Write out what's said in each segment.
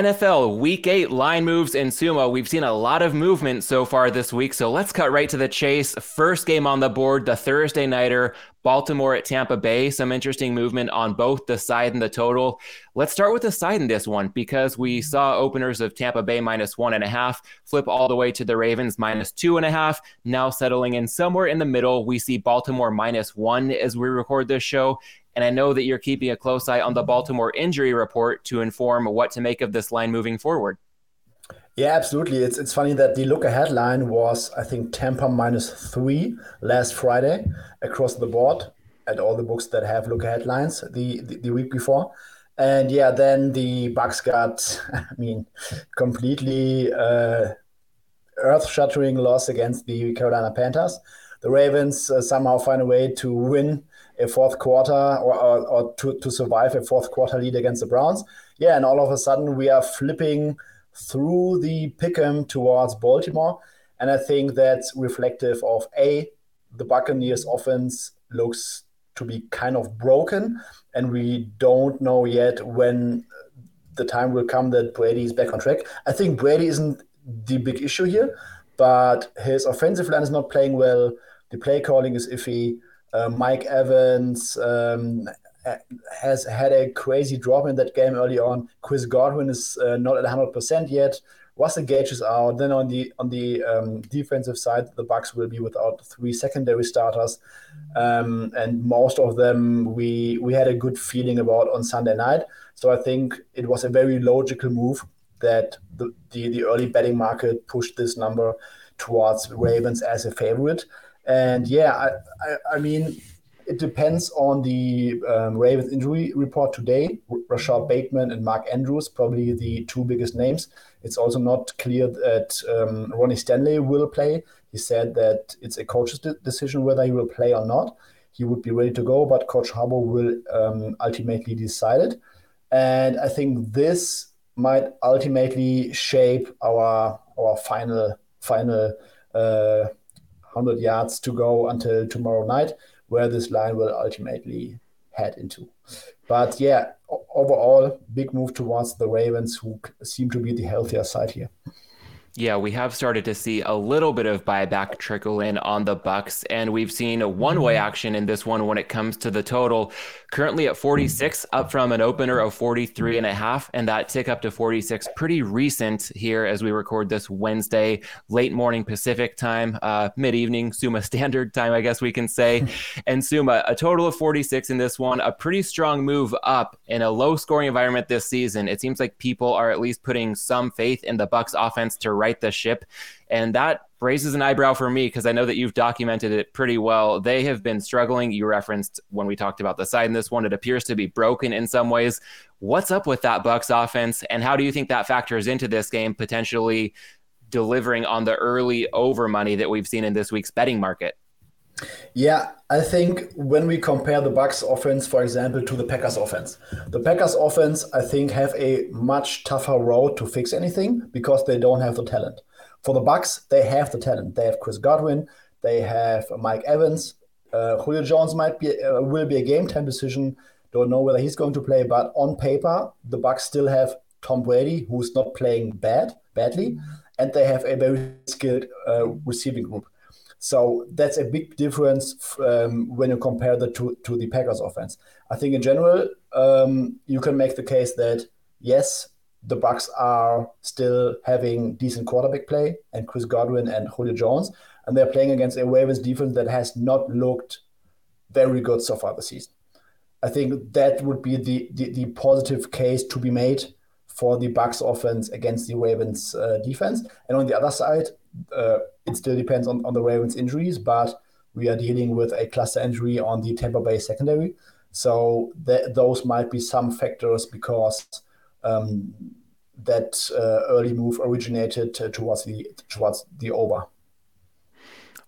NFL Week 8 line moves in Sommer. We've seen a lot of movement so far this week, so let's cut right to the chase. First game on the board, the Thursday Nighter, Baltimore at Tampa Bay. Some interesting movement on both the side and the total. Let's start with the side in this one because we saw openers of Tampa Bay minus one and a half flip all the way to the Ravens minus two and a half. Now settling in somewhere in the middle, we see Baltimore minus one as we record this show. And I know that you're keeping a close eye on the Baltimore injury report to inform what to make of this line moving forward. Yeah, absolutely. It's it's funny that the look ahead line was I think Tampa minus three last Friday across the board at all the books that have look ahead lines the, the, the week before. And yeah, then the Bucs got, I mean, completely uh, earth-shattering loss against the Carolina Panthers. The Ravens uh, somehow find a way to win a fourth quarter or, or, or to, to survive a fourth quarter lead against the Browns. Yeah, and all of a sudden we are flipping through the pick'em towards Baltimore. And I think that's reflective of A, the Buccaneers offense looks to be kind of broken. And we don't know yet when the time will come that Brady is back on track. I think Brady isn't the big issue here, but his offensive line is not playing well. The play calling is iffy. Uh, Mike Evans um, has had a crazy drop in that game early on. Chris Godwin is uh, not at 100% yet. Russell Gage is out. Then on the on the um, defensive side, the Bucs will be without three secondary starters, um, and most of them we we had a good feeling about on Sunday night. So I think it was a very logical move that the the, the early betting market pushed this number towards Ravens as a favorite. And yeah, I, I, I mean, it depends on the um, Ravens injury report today. Rashod Bateman and Mark Andrews, probably the two biggest names. It's also not clear that um, Ronnie Stanley will play. He said that it's a coach's de- decision whether he will play or not. He would be ready to go, but Coach Harbaugh will um, ultimately decide it. And I think this might ultimately shape our our final final uh, 100 yards to go until tomorrow night where this line will ultimately head into. But yeah, overall, big move towards the Ravens, who seem to be the healthier side here. Yeah, we have started to see a little bit of buyback trickle in on the Bucs, and we've seen a one-way mm-hmm. action in this one when it comes to the total. Currently at 46, up from an opener of 43 and a half, and that tick up to 46 pretty recent here as we record this Wednesday, late morning Pacific time, uh, mid-evening Sommer Standard Time, I guess we can say. and Sommer, a total of 46 in this one, a pretty strong move up in a low-scoring environment this season. It seems like people are at least putting some faith in the Bucs offense to right the ship. And that raises an eyebrow for me because I know that you've documented it pretty well. They have been struggling. You referenced when we talked about the side in this one, it appears to be broken in some ways. What's up with that Bucs offense, and how do you think that factors into this game potentially delivering on the early over money that we've seen in this week's betting market? Yeah, I think when we compare the Bucs offense, for example, to the Packers offense, the Packers offense, I think, have a much tougher road to fix anything because they don't have the talent. For the Bucs, they have the talent. They have Chris Godwin, they have Mike Evans. Uh, Julio Jones might be uh, will be a game time decision. Don't know whether he's going to play, but on paper, the Bucs still have Tom Brady, who's not playing bad badly, and they have a very skilled uh, receiving group. So that's a big difference um, when you compare the two to the Packers offense. I think in general, um, you can make the case that yes, the Bucs are still having decent quarterback play and Chris Godwin and Julio Jones, and they're playing against a Ravens defense that has not looked very good so far this season. I think that would be the, the, the positive case to be made for the Bucs offense against the Ravens uh, defense. And on the other side, uh, it still depends on, on the Ravens injuries, but we are dealing with a cluster injury on the Tampa Bay secondary. So th- those might be some factors because that uh, early move originated towards the towards the over.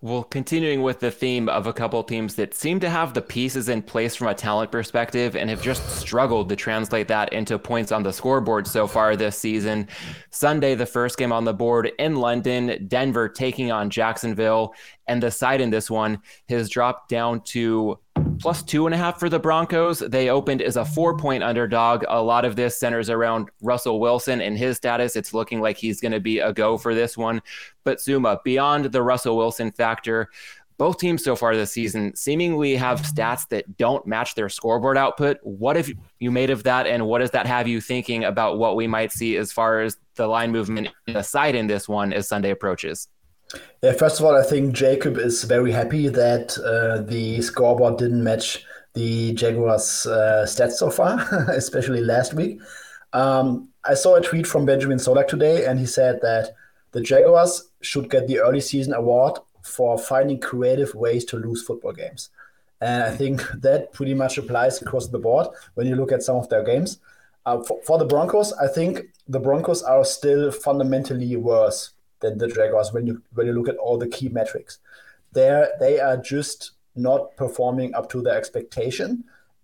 Well, continuing with the theme of a couple teams that seem to have the pieces in place from a talent perspective and have just struggled to translate that into points on the scoreboard so far this season. Sunday, the first game on the board in London, Denver taking on Jacksonville. And the side in this one has dropped down to plus two and a half for the Broncos. They opened as a four point underdog. A lot of this centers around Russell Wilson and his status. It's looking like he's going to be a go for this one. But Sommer, beyond the Russell Wilson factor, both teams so far this season seemingly have stats that don't match their scoreboard output. What have you made of that, and what does that have you thinking about what we might see as far as the line movement aside in this one as Sunday approaches? Yeah, first of all, I think Jacob is very happy that uh, the scoreboard didn't match the Jaguars' uh, stats so far, especially last week. Um, I saw a tweet from Benjamin Solak today, and he said that the Jaguars should get the early season award for finding creative ways to lose football games. And I think that pretty much applies across the board when you look at some of their games. Uh, for, for, the Broncos, I think the Broncos are still fundamentally worse than the Jaguars when you when you look at all the key metrics. They they are just not performing up to their expectation,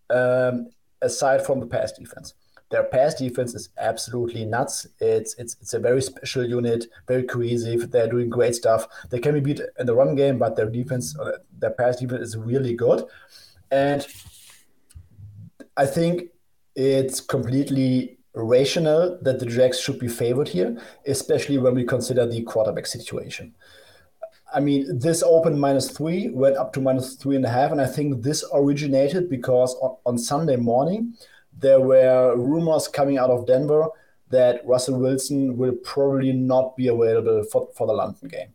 um, aside from the pass defense. Their pass defense is absolutely nuts. It's it's it's a very special unit, very cohesive. They're doing great stuff. They can be beat in the run game, but their defense, uh, their pass defense is really good. And I think it's completely rational that the Jags should be favored here, especially when we consider the quarterback situation. I mean, this opened minus three, went up to minus three and a half, and I think this originated because on, on Sunday morning there were rumors coming out of Denver that Russell Wilson will probably not be available for, for the London game.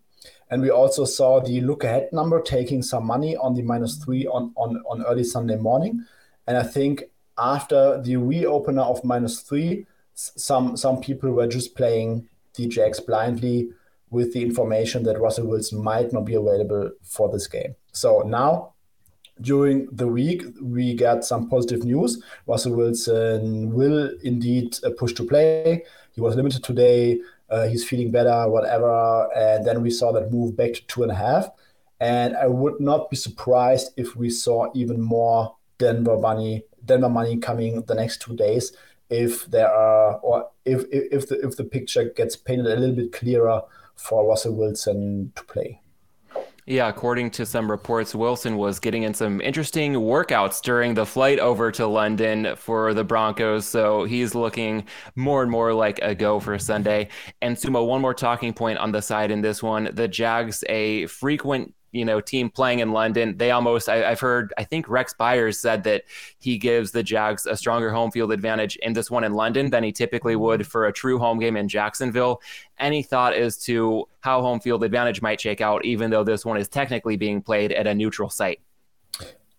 And we also saw the look ahead number taking some money on the minus three on, on, on early Sunday morning. And I think after the reopener of minus three, some some people were just playing Jags blindly with the information that Russell Wilson might not be available for this game. So now during the week, we got some positive news. Russell Wilson will indeed uh, push to play. He was limited today. Uh, he's feeling better, whatever. And then we saw that move back to two and a half. And I would not be surprised if we saw even more Denver money, Denver money coming the next two days, if there are, or if if the if the picture gets painted a little bit clearer for Russell Wilson to play. Yeah, according to some reports, Wilson was getting in some interesting workouts during the flight over to London for the Broncos. So he's looking more and more like a go for Sunday. And Sommer, one more talking point on the side in this one. The Jags, a frequent you know team playing in London, they almost I, have heard I think Rex Beyers said that he gives the Jags a stronger home field advantage in this one in London than he typically would mm-hmm. for a true home game in Jacksonville. Any thought as to how home field advantage might shake out, even though this one is technically being played at a neutral site?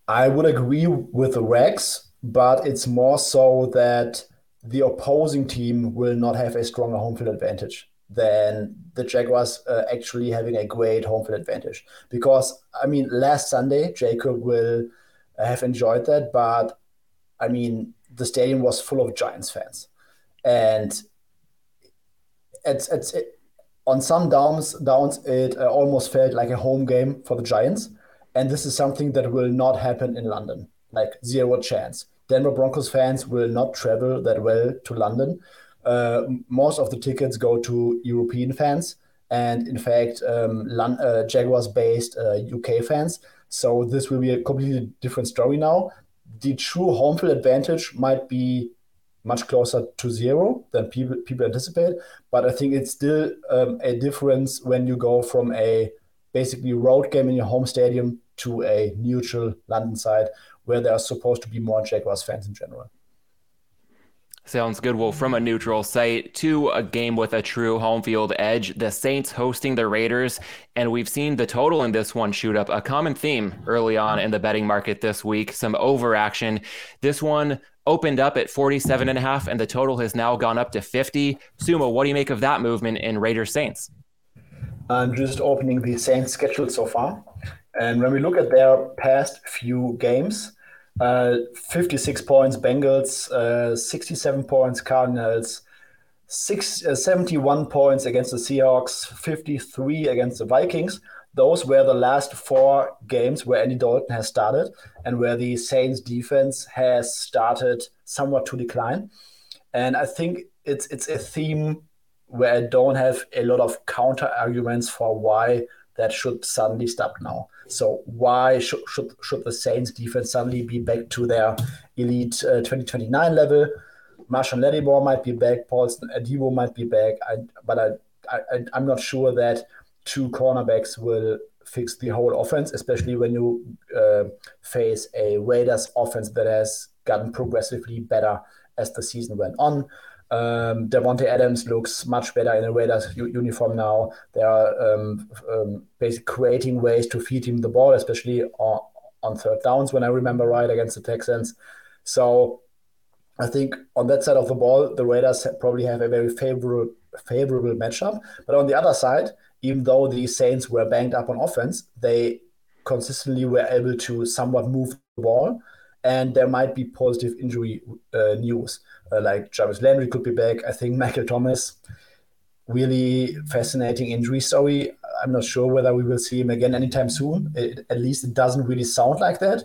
I would agree with Rex, but it's more so that the opposing team will not have a stronger home field advantage than the Jaguars uh, actually having a great home field advantage. Because, I mean, last Sunday, Jacob will have enjoyed that, but I mean, the stadium was full of Giants fans. And it's, it's, it, on some downs, downs it uh, almost felt like a home game for the Giants. And this is something that will not happen in London, like zero chance. Denver Broncos fans will not travel that well to London uh, most of the tickets go to European fans and, in fact, um, uh, Jaguars based UK uh, fans. So this will be a completely different story now. The true home field advantage might be much closer to zero than people people anticipate. But I think it's still um, a difference when you go from a basically road game in your home stadium to a neutral London side where there are supposed to be more Jaguars fans in general. Sounds good. Well, from a neutral site to a game with a true home field edge, the Saints hosting the Raiders. And we've seen the total in this one shoot up. A common theme early on in the betting market this week, some overaction. This one opened up at 47 and a half, and the total has now gone up to 50. Sommer, what do you make of that movement in Raiders Saints? I'm just opening the Saints schedule so far. And when we look at their past few games, uh, 56 points Bengals, uh, 67 points Cardinals, six, uh, 71 points against the Seahawks, 53 against the Vikings. Those were the last four games where Andy Dalton has started and where the Saints defense has started somewhat to decline. And I think it's it's a theme where I don't have a lot of counter arguments for why that should suddenly stop now. So why should should, should the Saints defense suddenly be back to their elite uh, 2029 level? Marshon Lattimore might be back, Paulson Adebo might be back, I, but I, I, I'm not sure that two cornerbacks will fix the whole offense, especially when you uh, face a Raiders offense that has gotten progressively better as the season went on. Um, Davante Adams looks much better in a Raiders uniform now. They are um, um, basically creating ways to feed him the ball, especially on, on third downs, when I remember right, against the Texans. So I think on that side of the ball, the Raiders probably have a very favorable favorable matchup. But on the other side, even though the Saints were banged up on offense, they consistently were able to somewhat move the ball. And there might be positive injury uh, news, uh, like Jarvis Landry could be back. I think Michael Thomas, really fascinating injury story. I'm not sure whether we will see him again anytime soon. It, at least it doesn't really sound like that.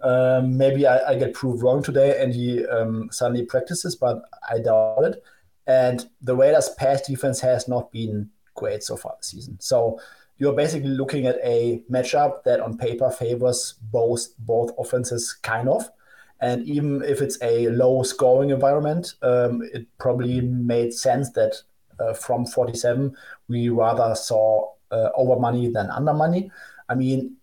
Um, maybe I, I, get proved wrong today and he um, suddenly practices, but I doubt it. And the Raiders' pass defense has not been great so far this season. So you're basically looking at a matchup that on paper favors both both offenses kind of. And even if it's a low scoring environment, um, it probably made sense that uh, from 47 we rather saw uh, over money than under money. I mean,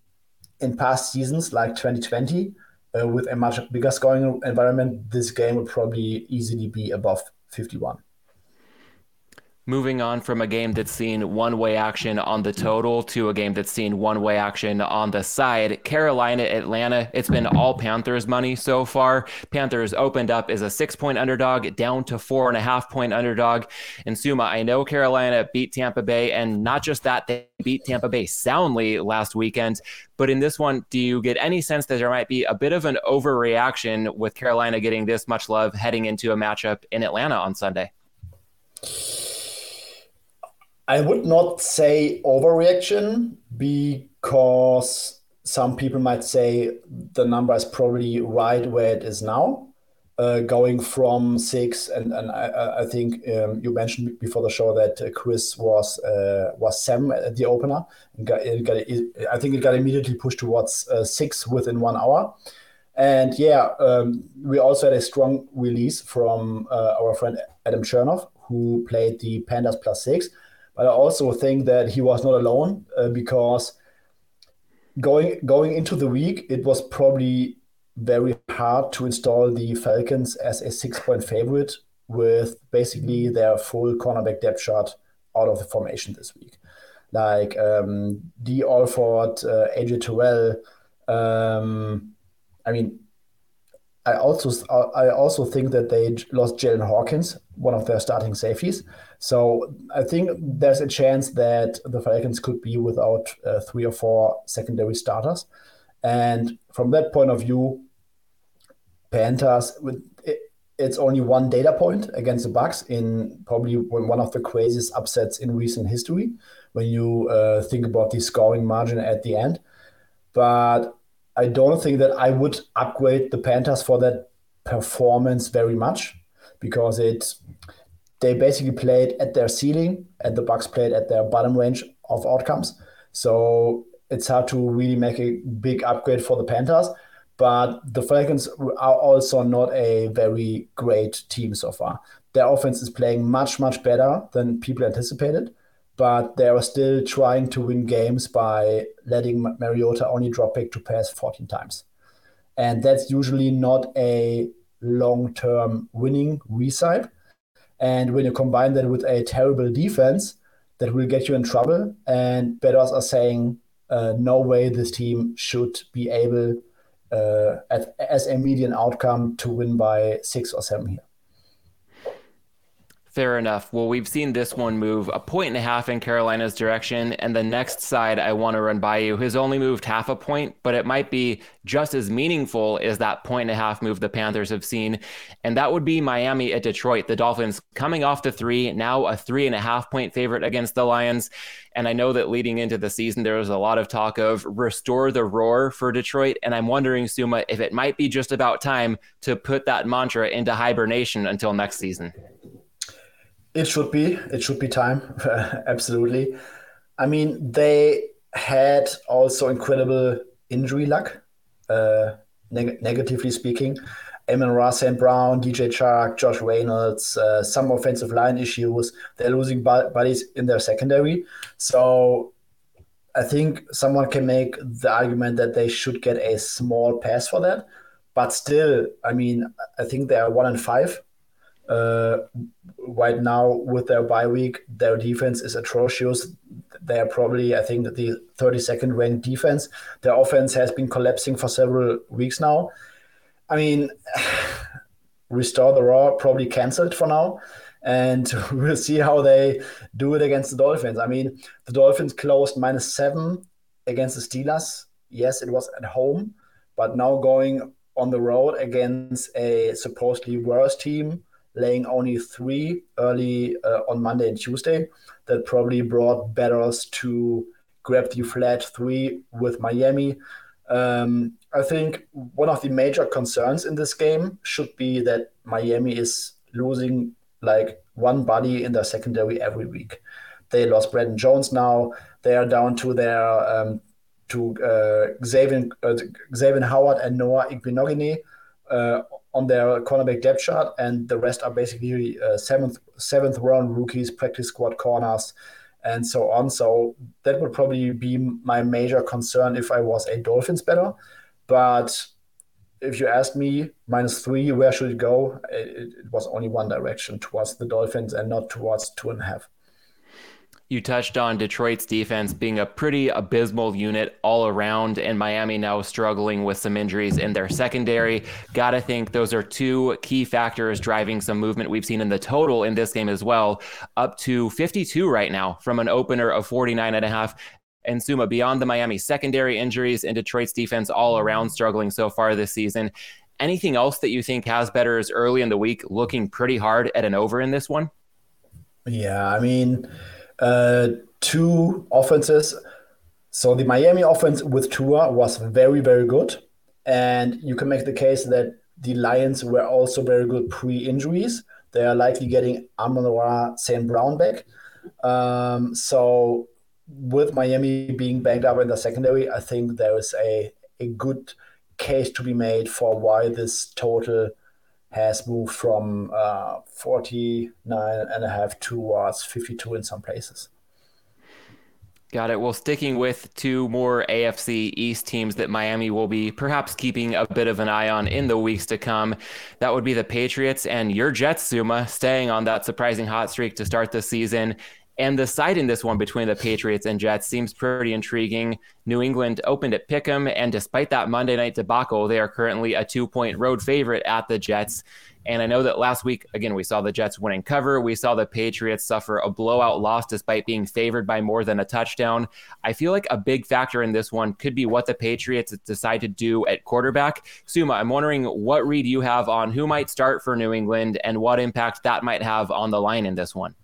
in past seasons like 2020, uh, with a much bigger scoring environment, this game would probably easily be above 51. Moving on from a game that's seen one way action on the total to a game that's seen one way action on the side. Carolina, Atlanta, it's been all Panthers money so far. Panthers opened up as a six point underdog, down to four and a half point underdog. And Sommer, I know Carolina beat Tampa Bay, and not just that, they beat Tampa Bay soundly last weekend. But in this one, do you get any sense that there might be a bit of an overreaction with Carolina getting this much love heading into a matchup in Atlanta on Sunday? I would not say overreaction because some people might say the number is probably right where it is now. Uh, going from six, and, and I, I think um, you mentioned before the show that uh, Circa was uh, was seven at the opener. Got, got, I think it got immediately pushed towards uh, six within one hour. And yeah, um, we also had a strong release from uh, our friend Adam Chernoff, who played the Pandas plus six. But I also think that he was not alone uh, because going going into the week, it was probably very hard to install the Falcons as a six point favorite with basically their full cornerback depth chart out of the formation this week. Like um, Dee Alford, uh, AJ Terrell. Um, I mean, I also I also think that they lost Jaylinn Hawkins, one of their starting safeties. So I think there's a chance that the Falcons could be without uh, three or four secondary starters. And from that point of view, Panthers with it, it's only one data point against the Bucs in probably one of the craziest upsets in recent history when you uh, think about the scoring margin at the end. But I don't think that I would upgrade the Panthers for that performance very much because it they basically played at their ceiling and the Bucs played at their bottom range of outcomes. So it's hard to really make a big upgrade for the Panthers. But the Falcons are also not a very great team so far. Their offense is playing much, much better than people anticipated, but they are still trying to win games by letting Mariota only drop back to pass 14 times. And that's usually not a long term winning recipe and when you combine that with a terrible defense, that will get you in trouble. And bettors are saying, uh, no way this team should be able, uh, at, as a median outcome, to win by six or seven here. Fair enough. Well, we've seen this one move a point and a half in Carolina's direction, and the next side I want to run by you has only moved half a point, but it might be just as meaningful as that point and a half move the Panthers have seen, and that would be Miami at Detroit. The Dolphins coming off the three, now a three and a half point favorite against the Lions. And I know that leading into the season, there was a lot of talk of restore the roar for Detroit. And I'm wondering, Sommer, if it might be just about time to put that mantra into hibernation until next season. It should be. It should be time. Absolutely. I mean, they had also incredible injury luck, uh, neg- negatively speaking. Amon-Ra St. Brown, DJ Chark, Josh Reynolds, uh, some offensive line issues. They're losing bodies in their secondary. So I think someone can make the argument that they should get a small pass for that. But still, I mean, I think they are one and five. Uh, right now, with their bye week, their defense is atrocious. They are probably, I think, the 32nd ranked defense. Their offense has been collapsing for several weeks now. I mean, Restore the Roar probably canceled for now. And we'll see how they do it against the Dolphins. I mean, the Dolphins closed minus seven against the Steelers. Yes, it was at home, but now going on the road against a supposedly worse team, laying only three early uh, on Monday and Tuesday, that probably brought betters to grab the flat three with Miami. Um, I think one of the major concerns in this game should be that Miami is losing like one body in their secondary every week. They lost Brandon Jones now. They are down to their um, to uh, Xavier, uh, Xavier Howard and Noah Igbinoghene uh, on their cornerback depth chart, and the rest are basically uh, seventh seventh round rookies, practice squad corners, and so on. So that would probably be my major concern if I was a Dolphins better. But if you ask me, minus three, where should it go? It, it, was only one direction towards the Dolphins and not towards two and a half. You touched on Detroit's defense being a pretty abysmal unit all around, and Miami now struggling with some injuries in their secondary. Gotta think those are two key factors driving some movement we've seen in the total in this game as well, up to 52 right now from an opener of 49 and a half and Sommer beyond the Miami secondary injuries and Detroit's defense all around struggling so far this season. Anything else that you think has betters early in the week looking pretty hard at an over in this one? Yeah, I mean, uh, two offenses. So the Miami offense with Tua was very, very good. And you can make the case that the Lions were also very good pre injuries. They are likely getting Amon-Ra St. Brown back. Um, so with Miami being banged up in the secondary, I think there is a, a good case to be made for why this total has moved from uh, 49 and a half towards 52 in some places. Got it. Well, sticking with two more AFC East teams that Miami will be perhaps keeping a bit of an eye on in the weeks to come, that would be the Patriots and your Jets, Sommer, staying on that surprising hot streak to start the season and the side in this one between the Patriots and Jets seems pretty intriguing. New England opened at Pick'em, and despite that Monday night debacle, they are currently a two point road favorite at the Jets. And I know that last week, again, we saw the Jets winning cover. We saw the Patriots suffer a blowout loss despite being favored by more than a touchdown. I feel like a big factor in this one could be what the Patriots decide to do at quarterback. Sommer, I'm wondering what read you have on who might start for New England and what impact that might have on the line in this one.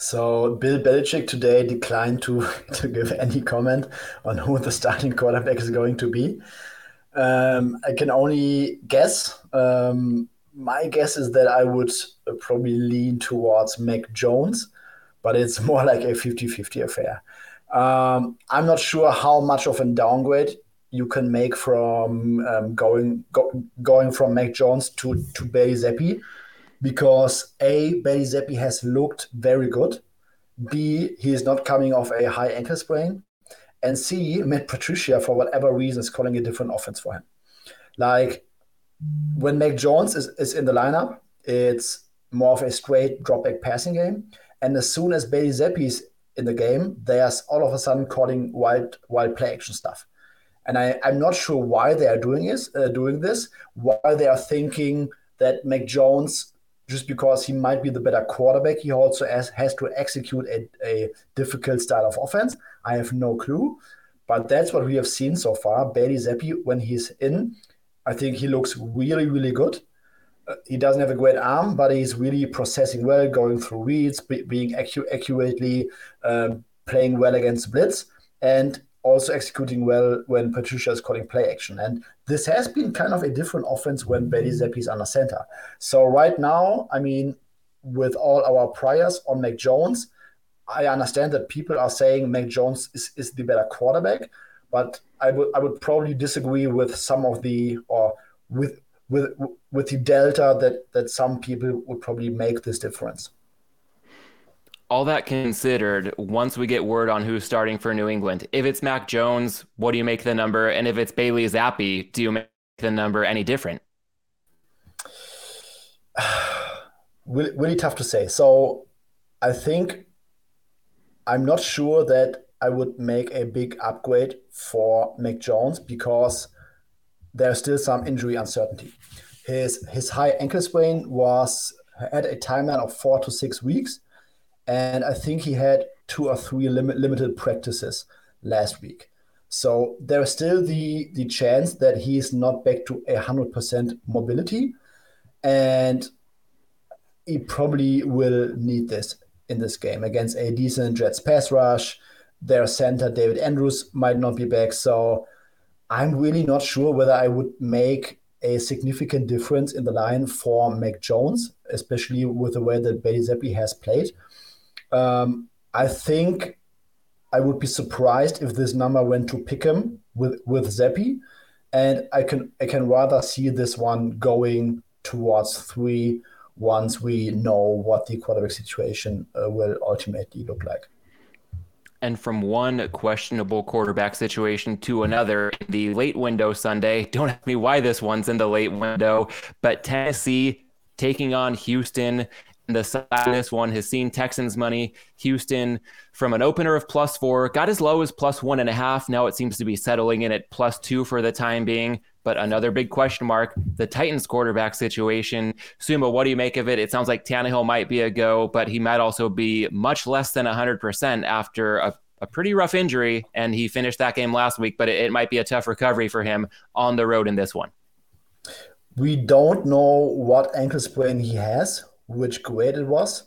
So Bill Belichick today declined to, to give any comment on who the starting quarterback is going to be. Um, I can only guess. Um, my guess is that I would probably lean towards Mac Jones, but it's more like a 50 50 affair. Um, I'm not sure how much of a downgrade you can make from um, going go, going from Mac Jones to, to Bailey Zappe because A, Bailey Zappe has looked very good. B, he is not coming off a high ankle sprain. And C, Matt Patricia, for whatever reason, is calling a different offense for him. Like when Mac Jones is, is in the lineup, it's more of a straight drop back passing game. And as soon as Bailey Zappe is in the game, there's all of a sudden calling wild wild play action stuff. And I, I'm not sure why they are doing this, uh, doing this, why they are thinking that Mac Jones just because he might be the better quarterback, he also has, has to execute a, a difficult style of offense. I have no clue. But that's what we have seen so far. Bailey Zappe, when he's in, I think he looks really, really good. Uh, he doesn't have a great arm, but he's really processing well, going through reads, be, being acu- accurately, um, playing well against blitz. And also executing well when Patricia is calling play action. And this has been kind of a different offense when Bailey Zappe is under center. So right now, I mean, with all our priors on Mac Jones, I understand that people are saying Mac Jones is, is the better quarterback, but I would I would probably disagree with some of the or with with with the delta that that some people would probably make this difference. All that considered, once we get word on who's starting for New England, if it's Mac Jones, what do you make the number? And if it's Bailey Zappe, do you make the number any different? really, really tough to say. So I think I'm not sure that I would make a big upgrade for Mac Jones because there's still some injury uncertainty. His his high ankle sprain was had a timeline of four to six weeks, and I think he had two or three lim- limited practices last week. So there is still the the chance that he is not back to a hundred percent mobility, and he probably will need this in this game against a decent Jets pass rush. Their center David Andrews might not be back, so I'm really not sure whether I would make a significant difference in the line for Mac Jones, especially with the way that Bailey Zappe has played. Um, I think I would be surprised if this number went to pick him with with Zappe, and I can I can rather see this one going towards three once we know what the quarterback situation uh, will ultimately look like and from one questionable quarterback situation to another the late window Sunday. Don't ask me why this one's in the late window, but Tennessee taking on Houston. The this one has seen Texans money. Houston from an opener of plus four got as low as plus one and a half. Now it seems to be settling in at plus two for the time being. But another big question mark the Titans quarterback situation. Sommer, what do you make of it? It sounds like Tannehill might be a go, but he might also be much less than 100% after a, a pretty rough injury. And he finished that game last week, but it, it might be a tough recovery for him on the road in this one. We don't know what ankle sprain he has, which grade it was.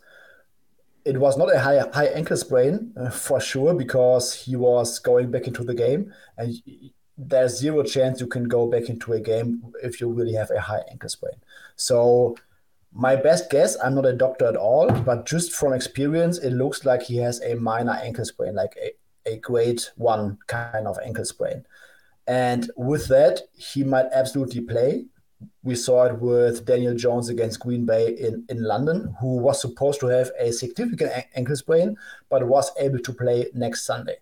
It was not a high high ankle sprain uh, for sure because he was going back into the game, and there's zero chance you can go back into a game if you really have a high ankle sprain. So my best guess, I'm not a doctor at all, but just from experience, it looks like he has a minor ankle sprain, like a, a grade one kind of ankle sprain. And with that, he might absolutely play. We saw it with Daniel Jones against Green Bay in, in London, who was supposed to have a significant ankle sprain, but was able to play next Sunday.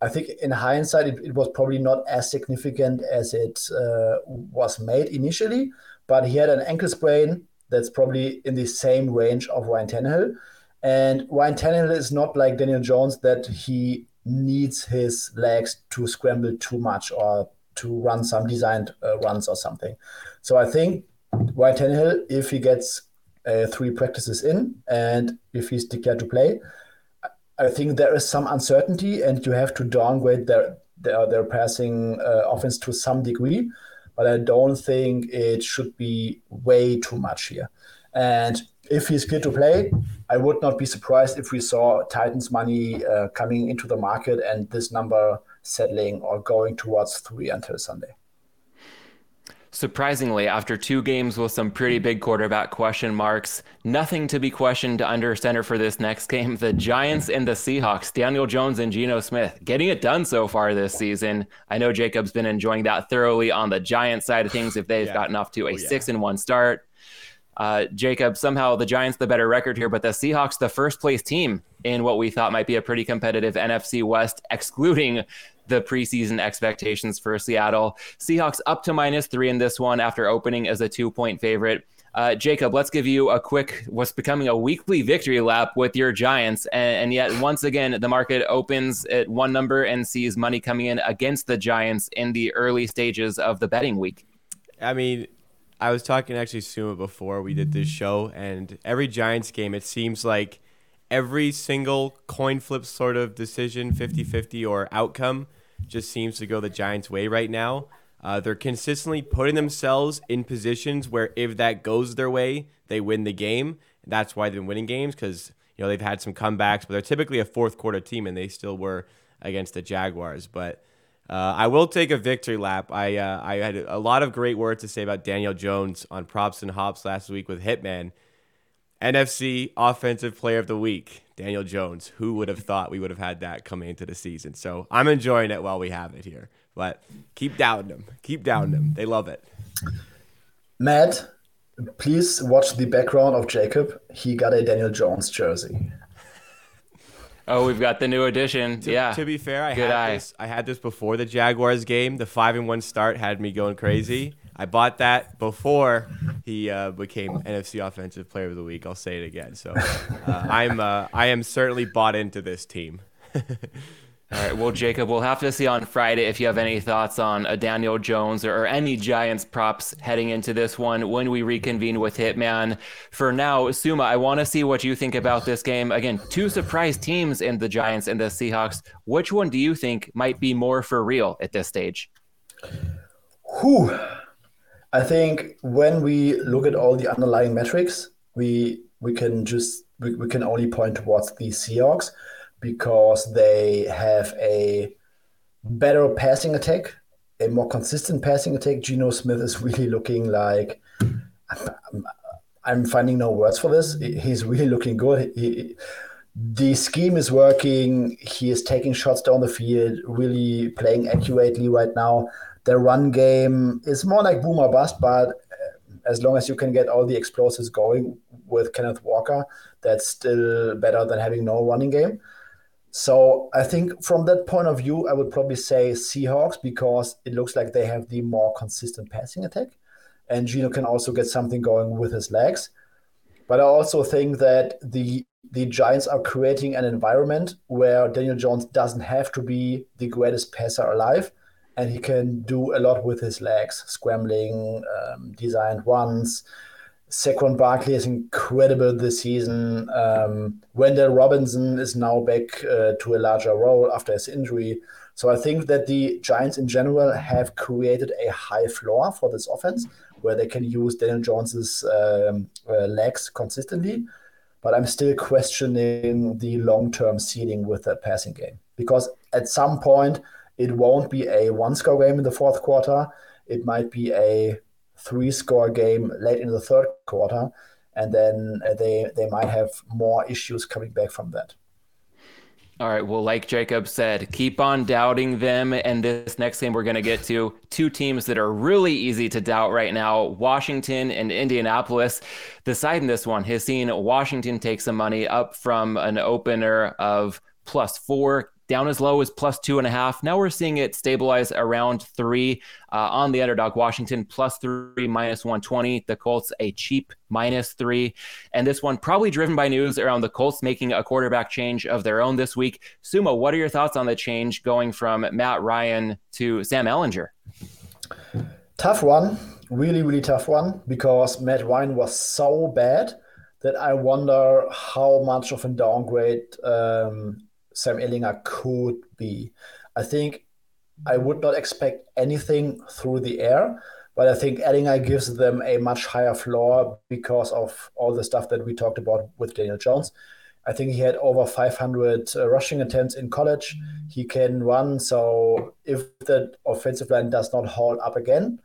I think in hindsight, it, it was probably not as significant as it uh, was made initially, but he had an ankle sprain that's probably in the same range of Ryan Tannehill. And Ryan Tannehill is not like Daniel Jones that he needs his legs to scramble too much or to run some designed uh, runs or something. So I think Ryan Tannehill, if he gets uh, three practices in and if he's declared to play, I think there is some uncertainty, and you have to downgrade their their, their passing uh, offense to some degree. But I don't think it should be way too much here. And if he's good to play, I would not be surprised if we saw Titans money uh, coming into the market and this number settling or going towards three until Sunday. Surprisingly, after two games with some pretty big quarterback question marks, nothing to be questioned under center for this next game. The Giants and the Seahawks, Daniel Jones and Geno Smith, getting it done so far this season. I know Jacob's been enjoying that thoroughly on the Giants side of things if they've yeah. gotten off to a oh, yeah. six and one start. Uh, Jacob, somehow the Giants the better record here, but the Seahawks the first place team in what we thought might be a pretty competitive NFC West, excluding the preseason expectations for Seattle. Seahawks up to minus three in this one after opening as a two point favorite. Uh, Jacob, let's give you a quick what's becoming a weekly victory lap with your Giants. And, and, yet, once again, the market opens at one number and sees money coming in against the Giants in the early stages of the betting week. I mean, I was talking actually Sommer before we did this show, and every Giants game, it seems like every single coin flip sort of decision, 50 50 or outcome, just seems to go the Giants' way right now. Uh, they're consistently putting themselves in positions where if that goes their way, they win the game. That's why they've been winning games because you know they've had some comebacks, but they're typically a fourth quarter team, and they still were against the Jaguars. But uh, I will take a victory lap. I uh, I had a lot of great words to say about Daniel Jones on props and hops last week with Hitman. NFC Offensive Player of the Week. Daniel Jones. Who would have thought we would have had that coming into the season? So I'm enjoying it while we have it here. But keep doubting them. Keep doubting them. They love it. Matt, please watch the background of Jacob. He got a Daniel Jones jersey. Oh, we've got the new addition. To, yeah. To be fair, I Good had eye. this. I had this before the Jaguars game. The five and one start had me going crazy. I bought that before he uh, became NFC Offensive Player of the Week. I'll say it again. So uh, I'm uh, I am certainly bought into this team. All right. Well, Jacob, we'll have to see on Friday if you have any thoughts on a Daniel Jones or, or any Giants props heading into this one when we reconvene with Hitman. For now, Sommer, I want to see what you think about this game. Again, two surprise teams in the Giants and the Seahawks. Which one do you think might be more for real at this stage? Whew. I think when we look at all the underlying metrics, we we can just we, we can only point towards the Seahawks because they have a better passing attack, a more consistent passing attack. Geno Smith is really looking like I'm, I'm finding no words for this. He's really looking good. He, the scheme is working. He is taking shots down the field, really playing accurately right now. The run game is more like boom or bust, but uh, as long as you can get all the explosives going with Kenneth Walker, that's still better than having no running game. So I think from that point of view, I would probably say Seahawks because it looks like they have the more consistent passing attack. And Geno can also get something going with his legs. But I also think that the the Giants are creating an environment where Daniel Jones doesn't have to be the greatest passer alive, and he can do a lot with his legs, scrambling, um, designed ones. Saquon Barkley is incredible this season. Um, Wan'Dale Robinson is now back uh, to a larger role after his injury. So I think that the Giants in general have created a high floor for this offense where they can use Daniel Jones's um, uh, legs consistently. But I'm still questioning the long term ceiling with that passing game because at some point it won't be a one score game in the fourth quarter. It might be a three score game late in the third quarter. And then uh, they, they might have more issues coming back from that. All right. Well, like Jacob said, keep on doubting them. And this next game we're going to get to two teams that are really easy to doubt right now Washington and Indianapolis. The side in this one has seen Washington take some money up from an opener of plus four down as low as plus two and a half. Now we're seeing it stabilize around three uh, on the underdog. Washington plus three, minus 120. The Colts a cheap minus three. And this one probably driven by news around the Colts making a quarterback change of their own this week. Sommer, what are your thoughts on the change going from Matt Ryan to Sam Ellinger? Tough one. Really, really tough one because Matt Ryan was so bad that I wonder how much of a downgrade um, Sam Ehlinger could be. I think I would not expect anything through the air, but I think Ehlinger gives them a much higher floor because of all the stuff that we talked about with Daniel Jones. I think he had over 500 uh, rushing attempts in college. He can run. So if the offensive line does not hold up again,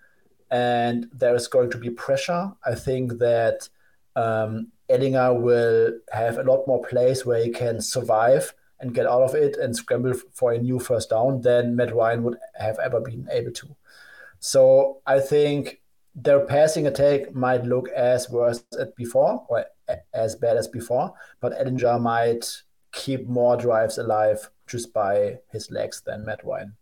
and there is going to be pressure, I think that um, Ehlinger will have a lot more plays where he can survive and get out of it and scramble for a new first down than Matt Ryan would have ever been able to. So I think their passing attack might look as worse as before or as bad as before, but Ehlinger might keep more drives alive just by his legs than Matt Ryan.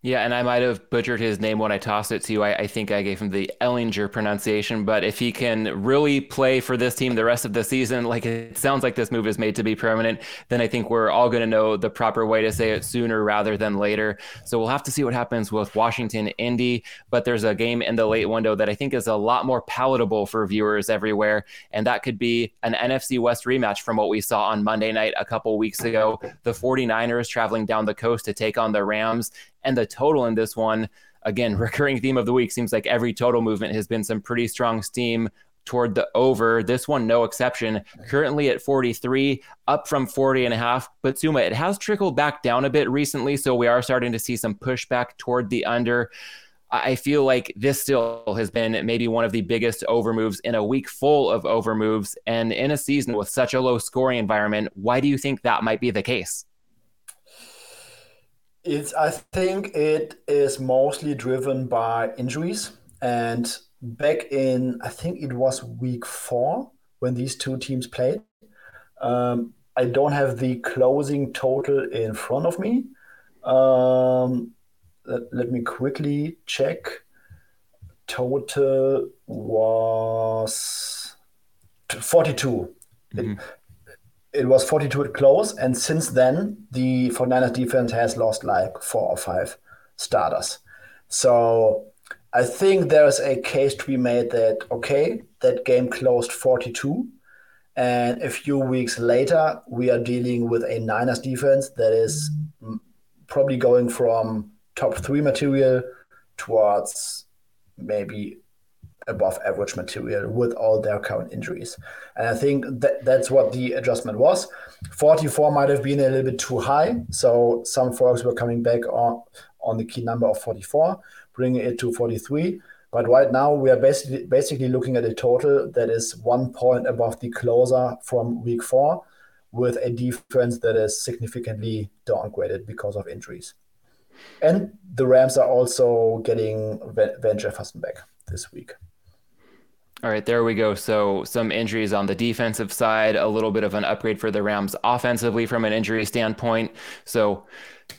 Yeah, and I might have butchered his name when I tossed it to you. I, I, think I gave him the Ellinger pronunciation, but if he can really play for this team the rest of the season, like it sounds like this move is made to be permanent, then I think we're all going to know the proper way to say it sooner rather than later. So we'll have to see what happens with Washington, Indy, but there's a game in the late window that I think is a lot more palatable for viewers everywhere, and that could be an NFC West rematch from what we saw on Monday night a couple weeks ago. The 49ers traveling down the coast to take on the Rams and the total in this one again recurring theme of the week seems like every total movement has been some pretty strong steam toward the over this one no exception currently at 43 up from 40 and a half but Sommer it has trickled back down a bit recently so we are starting to see some pushback toward the under I feel like this still has been maybe one of the biggest over moves in a week full of over moves. and in a season with such a low scoring environment. Why do you think that might be the case? It's, I think it is mostly driven by injuries. And back in, I think it was week four when these two teams played. Um, I don't have the closing total in front of me. Um, let, let me quickly check. Total was 42. Mm-hmm. It, it was 42 at close, and since then, the 49ers defense has lost like four or five starters. So I think there's a case to be made that, okay, that game closed 42. And a few weeks later, we are dealing with a Niners defense that is probably going from top three material towards maybe above average material with all their current injuries. And I think that that's what the adjustment was. 44 might have been a little bit too high. So some folks were coming back on, on the key number of 44, bringing it to 43. But right now we are basically basically looking at a total that is one point above the closer from week four, with a defense that is significantly downgraded because of injuries. And the Rams are also getting Van Jefferson back this week. All right, there we go. So some injuries on the defensive side, a little bit of an upgrade for the Rams offensively from an injury standpoint. So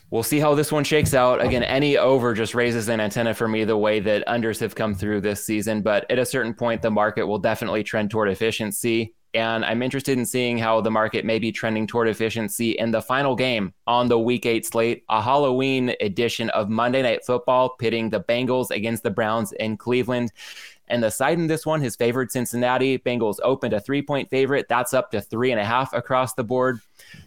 we'll see how this one shakes out. Again, any over just raises an antenna for me the way that unders have come through this season. But at a certain point, the market will definitely trend toward efficiency. And I'm interested in seeing how the market may be trending toward efficiency in the final game on the week eight slate, a Halloween edition of Monday Night Football, pitting the Bengals against the Browns in Cleveland. And the side in this one has favored Cincinnati. Bengals opened a three point favorite. That's up to three and a half across the board.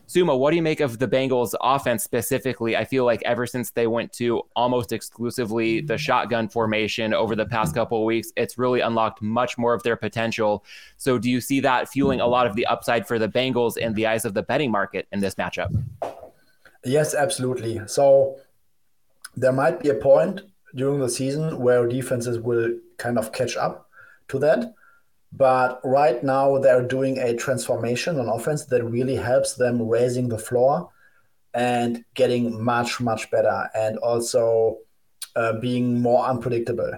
Suma, what do you make of the Bengals offense specifically? I feel like ever since they went to almost exclusively the shotgun formation over the past couple of weeks, it's really unlocked much more of their potential. So do you see that fueling a lot of the upside for the Bengals in the eyes of the betting market in this matchup? Yes, absolutely. So there might be a point during the season where defenses will kind of catch up to that. But right now, they're doing a transformation on offense that really helps them raising the floor and getting much, much better and also uh, being more unpredictable.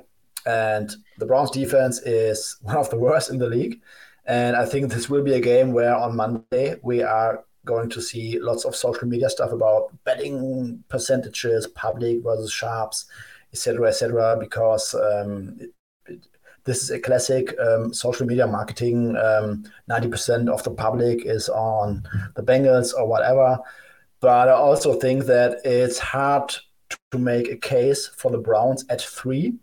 And the Browns defense is one of the worst in the league. And I think this will be a game where on Monday we are going to see lots of social media stuff about betting percentages, public versus sharps, etc., etc. because um, it, it, this is a classic um, social media marketing. Um, 90% of the public is on the Bengals or whatever. But I also think that it's hard to make a case for the Browns at three.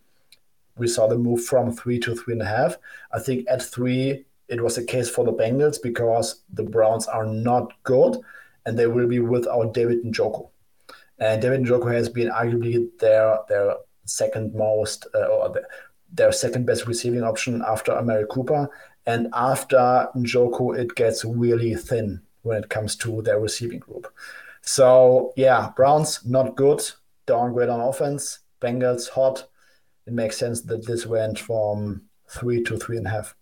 We saw the move from three to three and a half. I think at three, it was a case for the Bengals because the Browns are not good and they will be without David and Njoku. And David Njoku has been arguably their their second most uh, or the, their second best receiving option after Amari Cooper. And after Njoku, it gets really thin when it comes to their receiving group. So yeah, Browns not good, downgrade on offense. Bengals hot. It makes sense that this went from three to three and a half.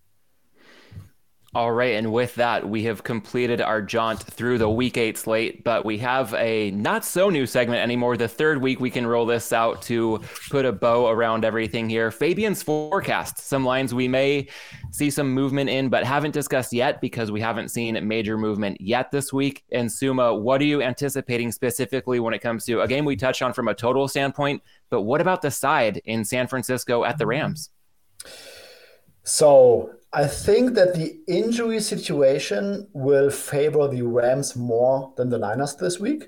All right, and with that, we have completed our jaunt through the week eight slate, but we have a not so new segment anymore. The third week we can roll this out to put a bow around everything here. Fabian's forecast, some lines we may see some movement in, but haven't discussed yet because we haven't seen major movement yet this week. And Suma, what are you anticipating specifically when it comes to a game we touched on from a total standpoint? But what about the side in San Francisco at the Rams? So I think that the injury situation will favor the Rams more than the Niners this week.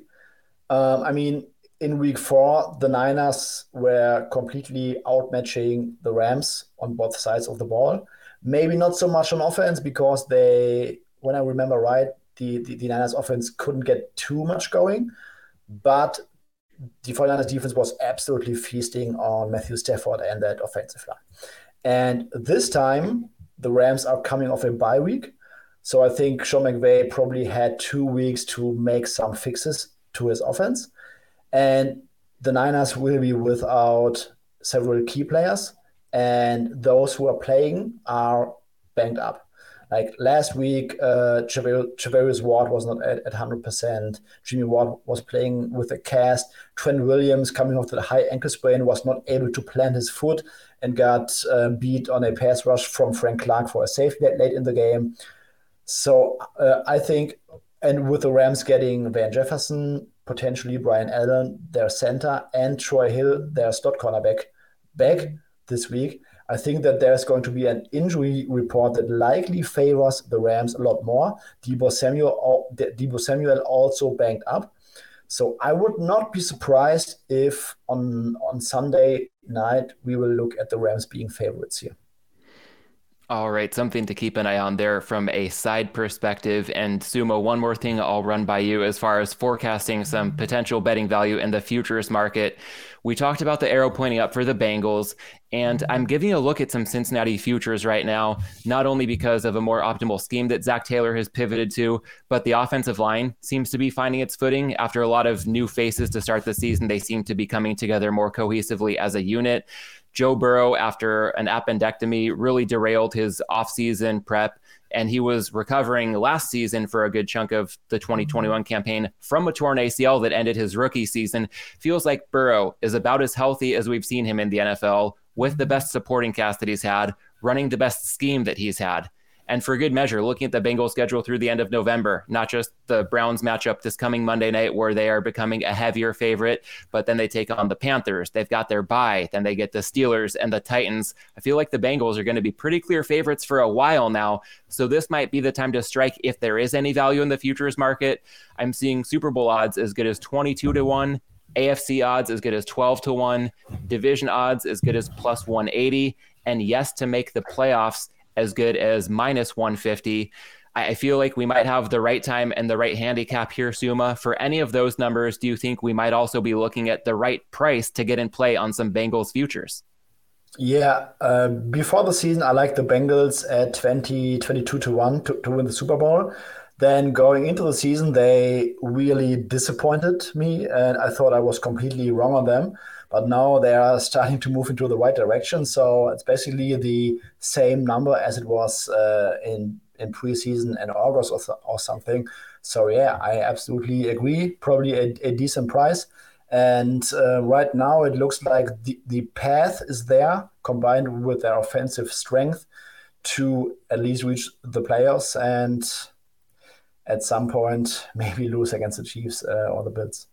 Um, I mean, in week four, the Niners were completely outmatching the Rams on both sides of the ball. Maybe not so much on offense because they, when I remember right, the, the, the Niners offense couldn't get too much going. But the 49ers defense was absolutely feasting on Matthew Stafford and that offensive line. And this time, the Rams are coming off a bye week. So I think Sean McVay probably had two weeks to make some fixes to his offense. And the Niners will be without several key players, and those who are playing are banged up. Like last week, uh, Ward was not at, at 100%. Jimmy Ward was playing with a cast. Trent Williams, coming off the high ankle sprain, was not able to plant his foot and got uh, beat on a pass rush from Frank Clark for a safety late in the game. So uh, I think, and with the Rams getting Van Jefferson, potentially Brian Allen, their center, and Troy Hill, their slot cornerback, back this week, I think that there's going to be an injury report that likely favors the Rams a lot more. Deebo Samuel, Deebo Samuel also banked up. So I would not be surprised if on on Sunday night we will look at the Rams being favorites here. All right, something to keep an eye on there from a side perspective. And Suma, one more thing I'll run by you as far as forecasting some mm-hmm. potential betting value in the futures market. We talked about the arrow pointing up for the Bengals, and mm-hmm. I'm giving a look at some Cincinnati futures right now, not only because of a more optimal scheme that Zac Taylor has pivoted to, but the offensive line seems to be finding its footing after a lot of new faces to start the season. They seem to be coming together more cohesively as a unit. Joe Burrow, after an appendectomy, really derailed his offseason prep. And he was recovering last season for a good chunk of the 2021 campaign from a torn ACL that ended his rookie season. Feels like Burrow is about as healthy as we've seen him in the NFL with the best supporting cast that he's had, running the best scheme that he's had. And for good measure, looking at the Bengals schedule through the end of November, not just the Browns matchup this coming Monday night where they are becoming a heavier favorite, but then they take on the Panthers. They've got their bye. Then they get the Steelers and the Titans. I feel like the Bengals are going to be pretty clear favorites for a while now. So this might be the time to strike if there is any value in the futures market. I'm seeing Super Bowl odds as good as 22 to 1. AFC odds as good as 12 to 1, division odds as good as plus 180, and yes to make the playoffs as good as minus 150. I feel like we might have the right time and the right handicap here, Suma. For any of those numbers, do you think we might also be looking at the right price to get in play on some Bengals futures? Yeah, uh, before the season, I like the Bengals at 20, 22 to 1 to, to win the Super Bowl. Then going into the season, they really disappointed me, and I thought I was completely wrong on them but now they are starting to move into the right direction. So it's basically the same number as it was uh, in in preseason in August or, or something. So yeah, I absolutely agree. Probably a, a decent price. And uh, right now, it looks like the, the path is there, combined with their offensive strength, to at least reach the playoffs and at some point maybe lose against the Chiefs uh, or the Bills.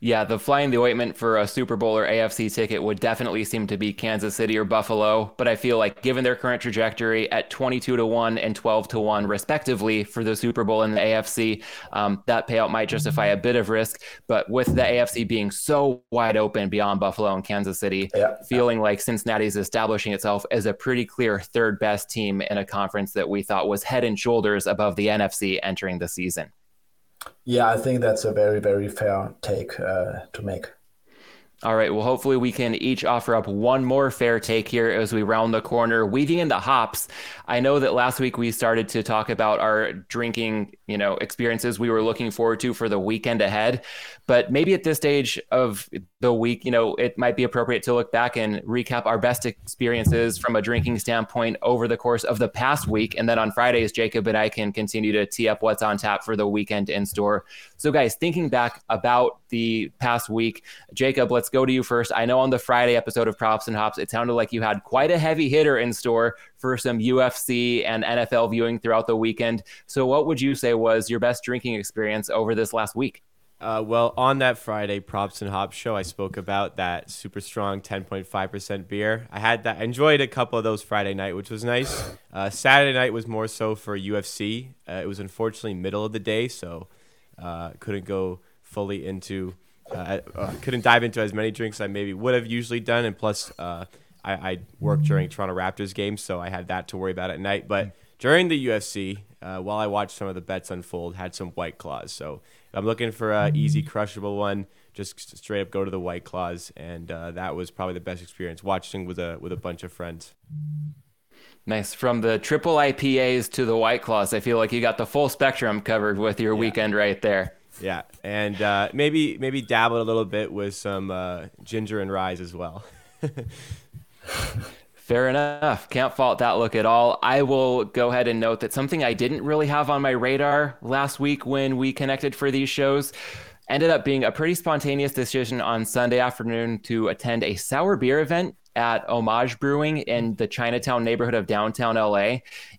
Yeah, the flying the ointment for a Super Bowl or AFC ticket would definitely seem to be Kansas City or Buffalo. But I feel like given their current trajectory at 22 to 1 and 12 to 1, respectively, for the Super Bowl and the AFC, um, that payout might justify a bit of risk. But with the AFC being so wide open beyond Buffalo and Kansas City, yeah. feeling like Cincinnati's establishing itself as a pretty clear third best team in a conference that we thought was head and shoulders above the NFC entering the season. Yeah, I think that's a very, very fair take uh, to make. All right. Well, hopefully we can each offer up one more fair take here as we round the corner, weaving in the hops. I know that last week we started to talk about our drinking, you know, experiences we were looking forward to for the weekend ahead. But maybe at this stage of the week, you know, it might be appropriate to look back and recap our best experiences from a drinking standpoint over the course of the past week. And then on Fridays, Jacob and I can continue to tee up what's on tap for the weekend in store. So, guys, thinking back about the past week, Jacob, let's go to you first. I know on the Friday episode of Props and Hops, it sounded like you had quite a heavy hitter in store for some UFC and NFL viewing throughout the weekend. So, what would you say was your best drinking experience over this last week? Uh, well, on that Friday props and hops show, I spoke about that super strong 10.5% beer. I had that. Enjoyed a couple of those Friday night, which was nice. Uh, Saturday night was more so for UFC. Uh, it was unfortunately middle of the day, so uh, couldn't go fully into. Uh, uh, couldn't dive into as many drinks I maybe would have usually done, and plus I, I worked during Toronto Raptors games, so I had that to worry about at night. But during the UFC, while I watched some of the bets unfold, had some White Claws, so I'm looking for a easy crushable one. Just straight up go to the White Claws, and uh, that was probably the best experience watching with a with a bunch of friends. Nice. From the triple IPAs to the White Claws, I feel like you got the full spectrum covered with your yeah. weekend right there. Yeah, and uh, maybe maybe dabbled a little bit with some uh, ginger and rye as well. Fair enough. Can't fault that look at all. I will go ahead and note that something I didn't really have on my radar last week when we connected for these shows ended up being a pretty spontaneous decision on Sunday afternoon to attend a sour beer event at Homage Brewing in the Chinatown neighborhood of downtown LA.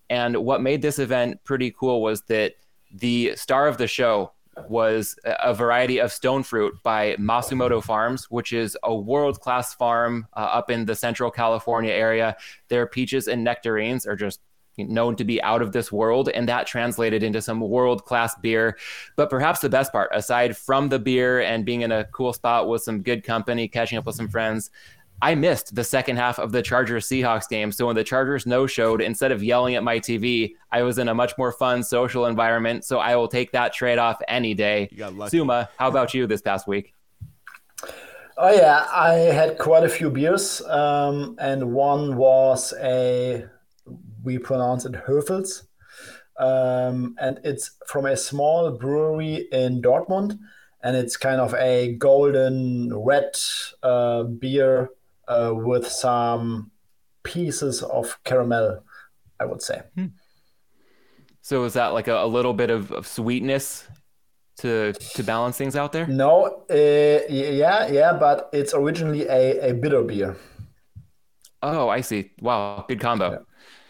And what made this event pretty cool was that the star of the show was a variety of stone fruit by Masumoto Farms, which is a world class farm uh, up in the central California area. Their peaches and nectarines are just known to be out of this world, and that translated into some world class beer. But perhaps the best part, aside from the beer and being in a cool spot with some good company, catching up with some friends, I missed the second half of the Chargers Seahawks game. So when the Chargers no showed, instead of yelling at my TV, I was in a much more fun social environment. So I will take that trade off any day. Suma, how about you this past week? Oh yeah, I had quite a few beers, um, and one was a we pronounce it Hövels, um, and it's from a small brewery in Dortmund, and it's kind of a golden red uh, beer uh, with some pieces of caramel, I would say. Hmm. So is that like a, a little bit of, of, sweetness to to balance things out there? No, uh, yeah, yeah, but it's originally a, a bitter beer. Oh, I see. Wow, good combo. Yeah.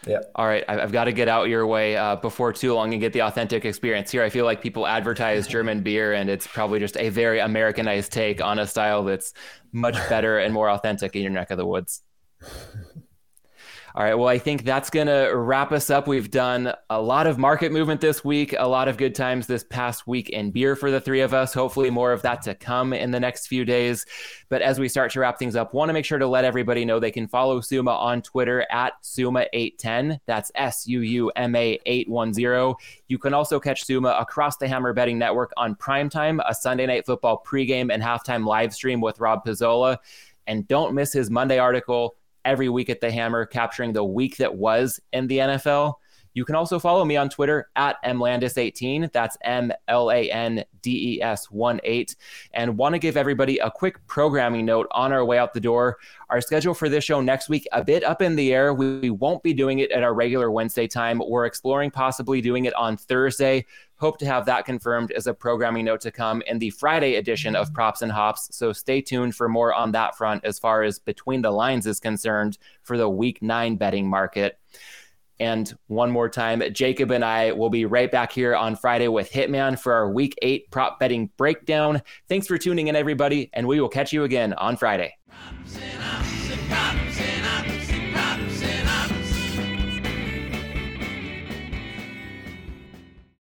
Yeah. All right, I've got to get out your way uh, before too long and get the authentic experience. Here, I feel like people advertise German beer, and it's probably just a very Americanized take on a style that's much better and more authentic in your neck of the woods. All right. Well, I think that's going to wrap us up. We've done a lot of market movement this week, a lot of good times this past week in beer for the three of us. Hopefully, more of that to come in the next few days. But as we start to wrap things up, want to make sure to let everybody know they can follow Suma on Twitter at Suma810. That's S U U M A 810. You can also catch Suma across the Hammer Betting Network on primetime, a Sunday night football pregame and halftime live stream with Rob Pizzola. And don't miss his Monday article every week at the Hammer, capturing the week that was in the NFL. You can also follow me on Twitter at mlandes18. That's M L A N D E S 1 8. And want to give everybody a quick programming note on our way out the door. Our schedule for this show next week, a bit up in the air. We won't be doing it at our regular Wednesday time. We're exploring possibly doing it on Thursday. Hope to have that confirmed as a programming note to come in the Friday edition of Props and Hops. So stay tuned for more on that front as far as Between the Lines is concerned for the week nine betting market. And one more time, Jacob and I will be right back here on Friday with Hitman for our week eight prop betting breakdown. Thanks for tuning in, everybody, and we will catch you again on Friday.